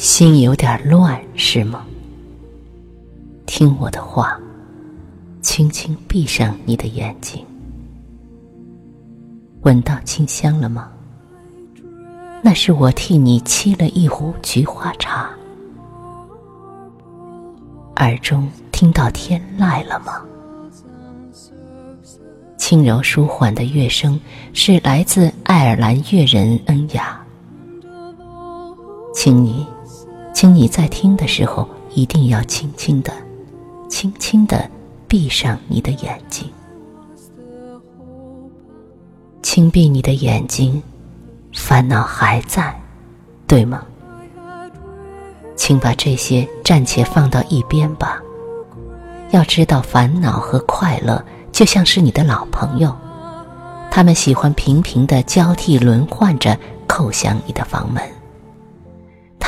心有点乱，是吗？听我的话，轻轻闭上你的眼睛。闻到清香了吗？那是我替你沏了一壶菊花茶。耳中听到天籁了吗？轻柔舒缓的乐声是来自爱尔兰乐人恩雅。请你，请你在听的时候一定要轻轻的、轻轻的闭上你的眼睛。轻闭你的眼睛，烦恼还在，对吗？请把这些暂且放到一边吧。要知道，烦恼和快乐就像是你的老朋友，他们喜欢频频的交替轮换着叩响你的房门。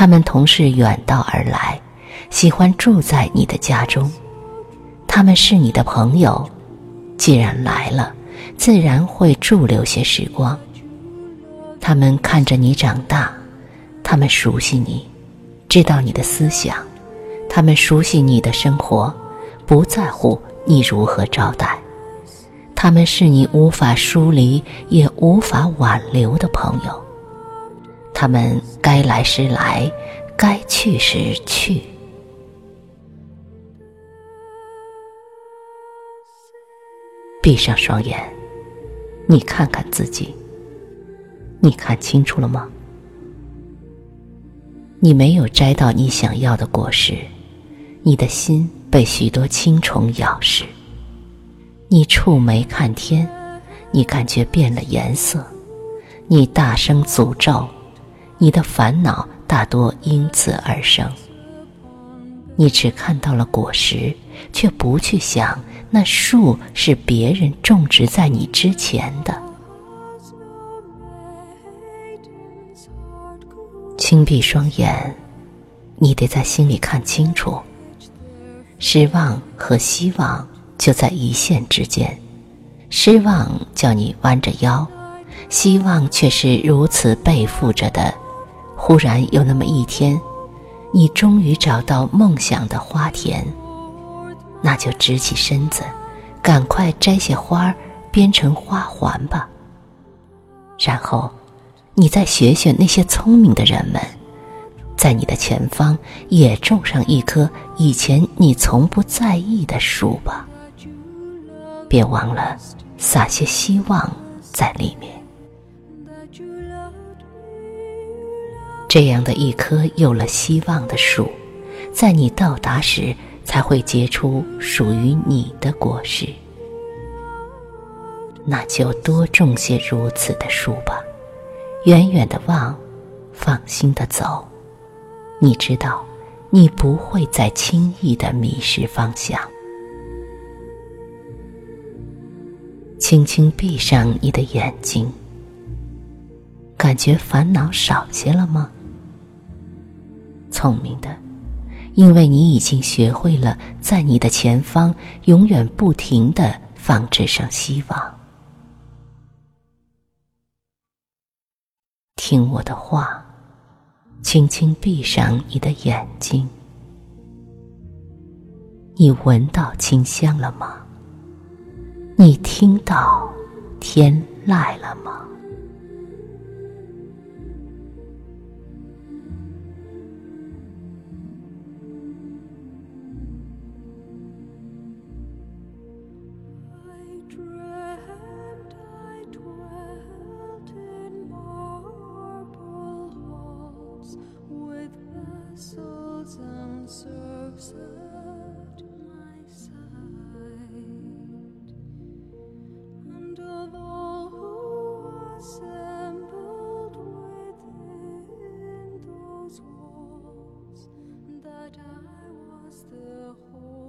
他们同是远道而来，喜欢住在你的家中。他们是你的朋友，既然来了。自然会驻留些时光。他们看着你长大，他们熟悉你，知道你的思想，他们熟悉你的生活，不在乎你如何招待。他们是你无法疏离也无法挽留的朋友。他们该来时来，该去时去。闭上双眼。你看看自己，你看清楚了吗？你没有摘到你想要的果实，你的心被许多青虫咬噬。你触眉看天，你感觉变了颜色，你大声诅咒，你的烦恼大多因此而生。你只看到了果实，却不去想。那树是别人种植在你之前的。轻闭双眼，你得在心里看清楚。失望和希望就在一线之间，失望叫你弯着腰，希望却是如此背负着的。忽然有那么一天，你终于找到梦想的花田。那就直起身子，赶快摘些花儿编成花环吧。然后，你再学学那些聪明的人们，在你的前方也种上一棵以前你从不在意的树吧。别忘了撒些希望在里面。这样的一棵有了希望的树，在你到达时。才会结出属于你的果实。那就多种些如此的树吧，远远的望，放心的走。你知道，你不会再轻易的迷失方向。轻轻闭上你的眼睛，感觉烦恼少些了吗？聪明的。因为你已经学会了在你的前方永远不停的放置上希望。听我的话，轻轻闭上你的眼睛。你闻到清香了吗？你听到天籁了吗？souls unserves at my side, and of all who assembled within those walls, that I was the whole.